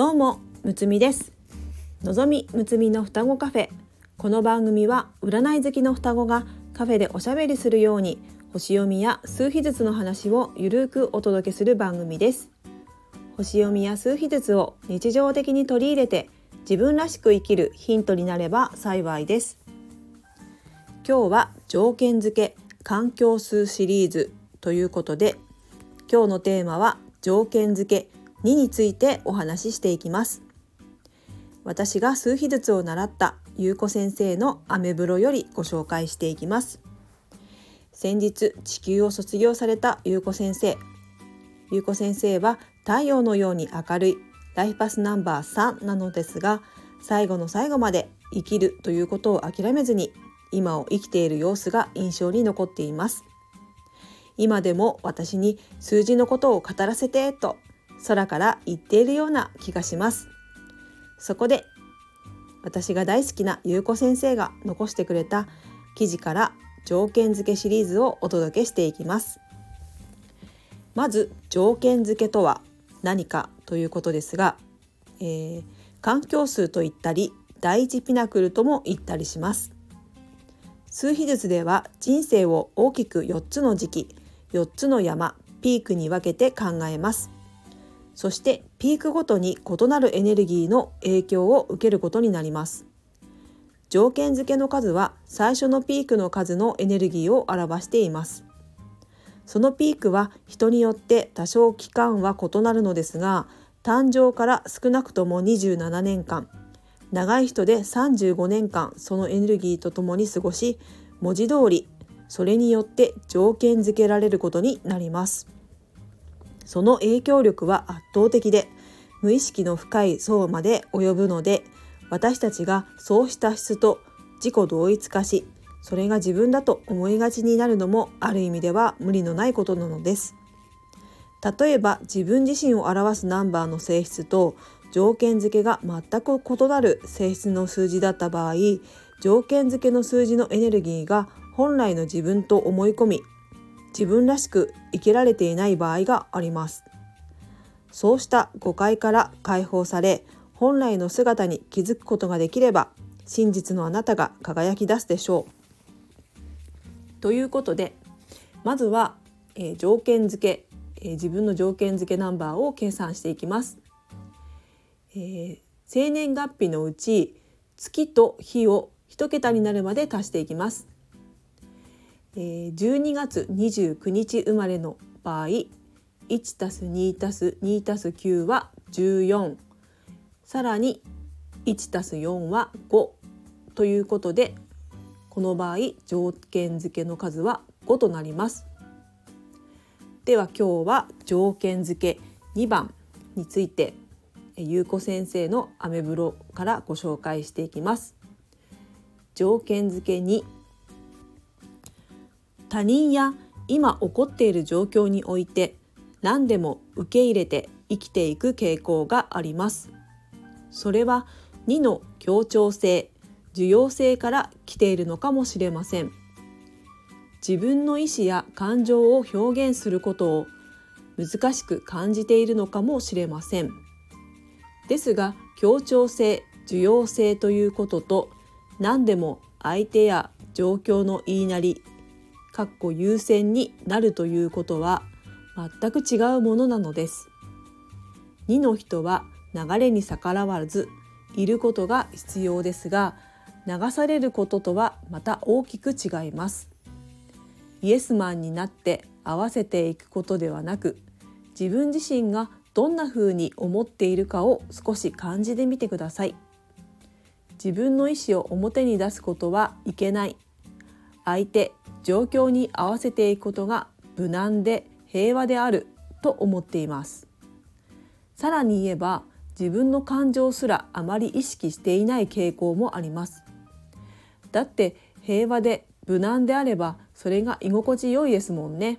どうもむつみです。のぞみむつみの双子カフェ。この番組は占い好きの双子がカフェでおしゃべりするように星読みや数秘術の話をゆるくお届けする番組です。星読みや数秘術を日常的に取り入れて自分らしく生きるヒントになれば幸いです。今日は条件付け環境数シリーズということで今日のテーマは条件付け2についてお話ししていきます。私が数秘術を習った優子先生のアメブロよりご紹介していきます。先日地球を卒業された優子先生。優子先生は太陽のように明るいライフパスナンバー3なのですが最後の最後まで生きるということを諦めずに今を生きている様子が印象に残っています。今でも私に数字のことを語らせてと空から言っているような気がします。そこで私が大好きな優子先生が残してくれた記事から条件付けシリーズをお届けしていきます。まず条件付けとは何かということですが、えー、環境数と言ったり第一ピナクルとも言ったりします。数秘術では人生を大きく4つの時期4つの山ピークに分けて考えます。そしてピークごとに異なるエネルギーの影響を受けることになります条件付けの数は最初のピークの数のエネルギーを表していますそのピークは人によって多少期間は異なるのですが誕生から少なくとも27年間長い人で35年間そのエネルギーとともに過ごし文字通りそれによって条件付けられることになります。その影響力は圧倒的で無意識の深い層まで及ぶので私たちがそうした質と自己同一化しそれが自分だと思いがちになるのもある意味では無理のないことなのです。例えば自分自身を表すナンバーの性質と条件付けが全く異なる性質の数字だった場合条件付けの数字のエネルギーが本来の自分と思い込み自分らしく生きられていない場合があります。そうした誤解から解放され本来の姿に気づくことができれば真実のあなたが輝き出すでしょう。ということでまずは、えー、条件付け、えー、自分の条件付けナンバーを計算していきます、えー、生年月日のうち月と日を一桁になるまで足していきます。えー、12月29日生まれの場合 1+2+2+9 は14さらに 1+4 は5ということでこの場合条件付けの数は5となります。では今日は条件付け2番についてゆうこ先生のアメブロからご紹介していきます。条件付け2他人や今起こっている状況において何でも受け入れて生きていく傾向があります。それは2の協調性、受容性から来ているのかもしれません。自分の意思や感情を表現することを難しく感じているのかもしれません。ですが協調性、受容性ということと何でも相手や状況の言いなりかっこ優先になるということは全く違うものなのです。2の人は流れに逆らわずいることが必要ですが流されることとはまた大きく違います。イエスマンになって合わせていくことではなく自分自身がどんな風に思っているかを少し感じてみてください。自分の意思を表に出すことはいけない相手状況に合わせていくことが無難で平和であると思っています。さらに言えば自分の感情すらあまり意識していない傾向もあります。だって平和で無難であればそれが居心地良いですもんね。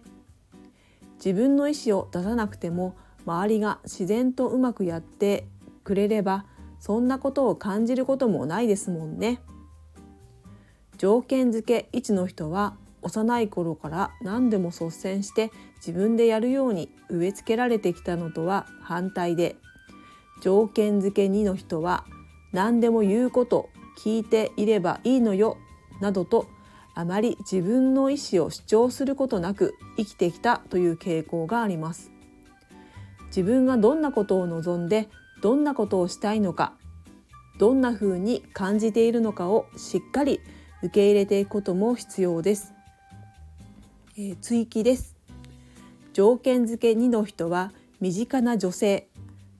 自分の意思を出さなくても周りが自然とうまくやってくれればそんなことを感じることもないですもんね。条件付け1の人は幼い頃から何でも率先して自分でやるように植え付けられてきたのとは反対で条件付け2の人は何でも言うこと聞いていればいいのよなどとあまり自分の意思を主張することなく生きてきたという傾向があります。自分がどんなことを望んでどんなことをしたいのかどんな風に感じているのかをしっかり受け入れていくことも必要です、えー、追記です。条件付け2の人は身近な女性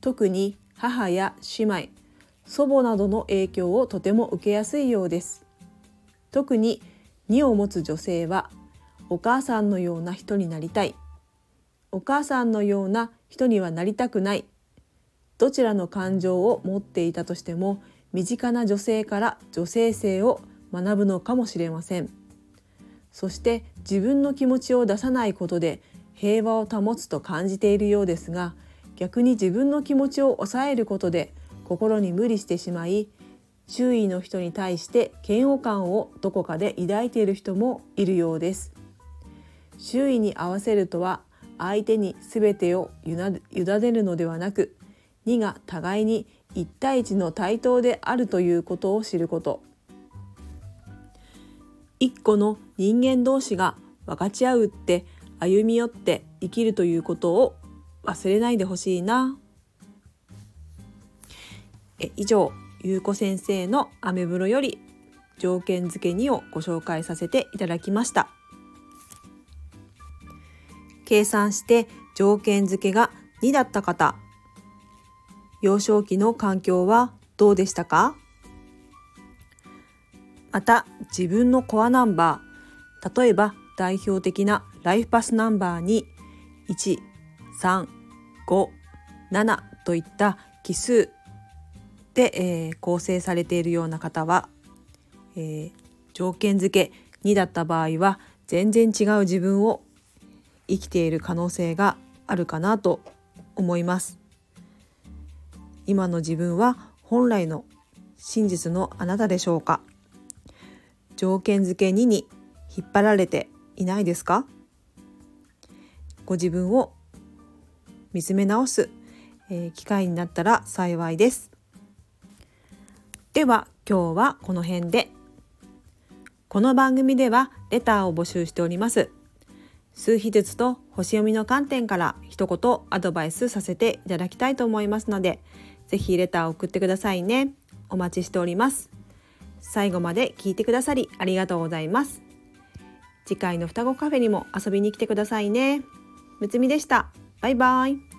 特に母や姉妹祖母などの影響をとても受けやすいようです。特に2を持つ女性はお母さんのような人になりたい。お母さんのような人にはなりたくない。どちらの感情を持っていたとしても身近な女性から女性性を学ぶのかもしれません。そして自分の気持ちを出さないことで平和を保つと感じているようですが逆に自分の気持ちを抑えることで心に無理してしまい周囲の人に対して嫌悪感をどこかで抱いている人もいるようです。周囲に合わせるとは相手に全てを委ねるのではなく2が互いに1対1の対等であるということを知ること。一個の人間同士が分かち合うって歩み寄って生きるということを忘れないでほしいな。え以上ゆうこ先生のアメブロより条件付け2をご紹介させていただきました。計算して条件付けが2だった方幼少期の環境はどうでしたか？また自分のコアナンバー例えば代表的なライフパスナンバーに135 7といった奇数で、えー、構成されているような方は、えー、条件付け2だった場合は全然違う自分を生きている可能性があるかなと思います。今の自分は本来の真実のあなたでしょうか？条件付け2に引っ張られていないですか？ご自分を見つめ直す、えー、機会になったら幸いです。では今日はこの辺で。この番組ではレターを募集しております。数秘術と星読みの観点から一言アドバイスさせていただきたいと思いますのでぜひレターを送ってくださいね。お待ちしております。最後まで聞いてくださりありがとうございます。次回の双子カフェにも遊びに来てくださいね。むつみでした。バイバイ。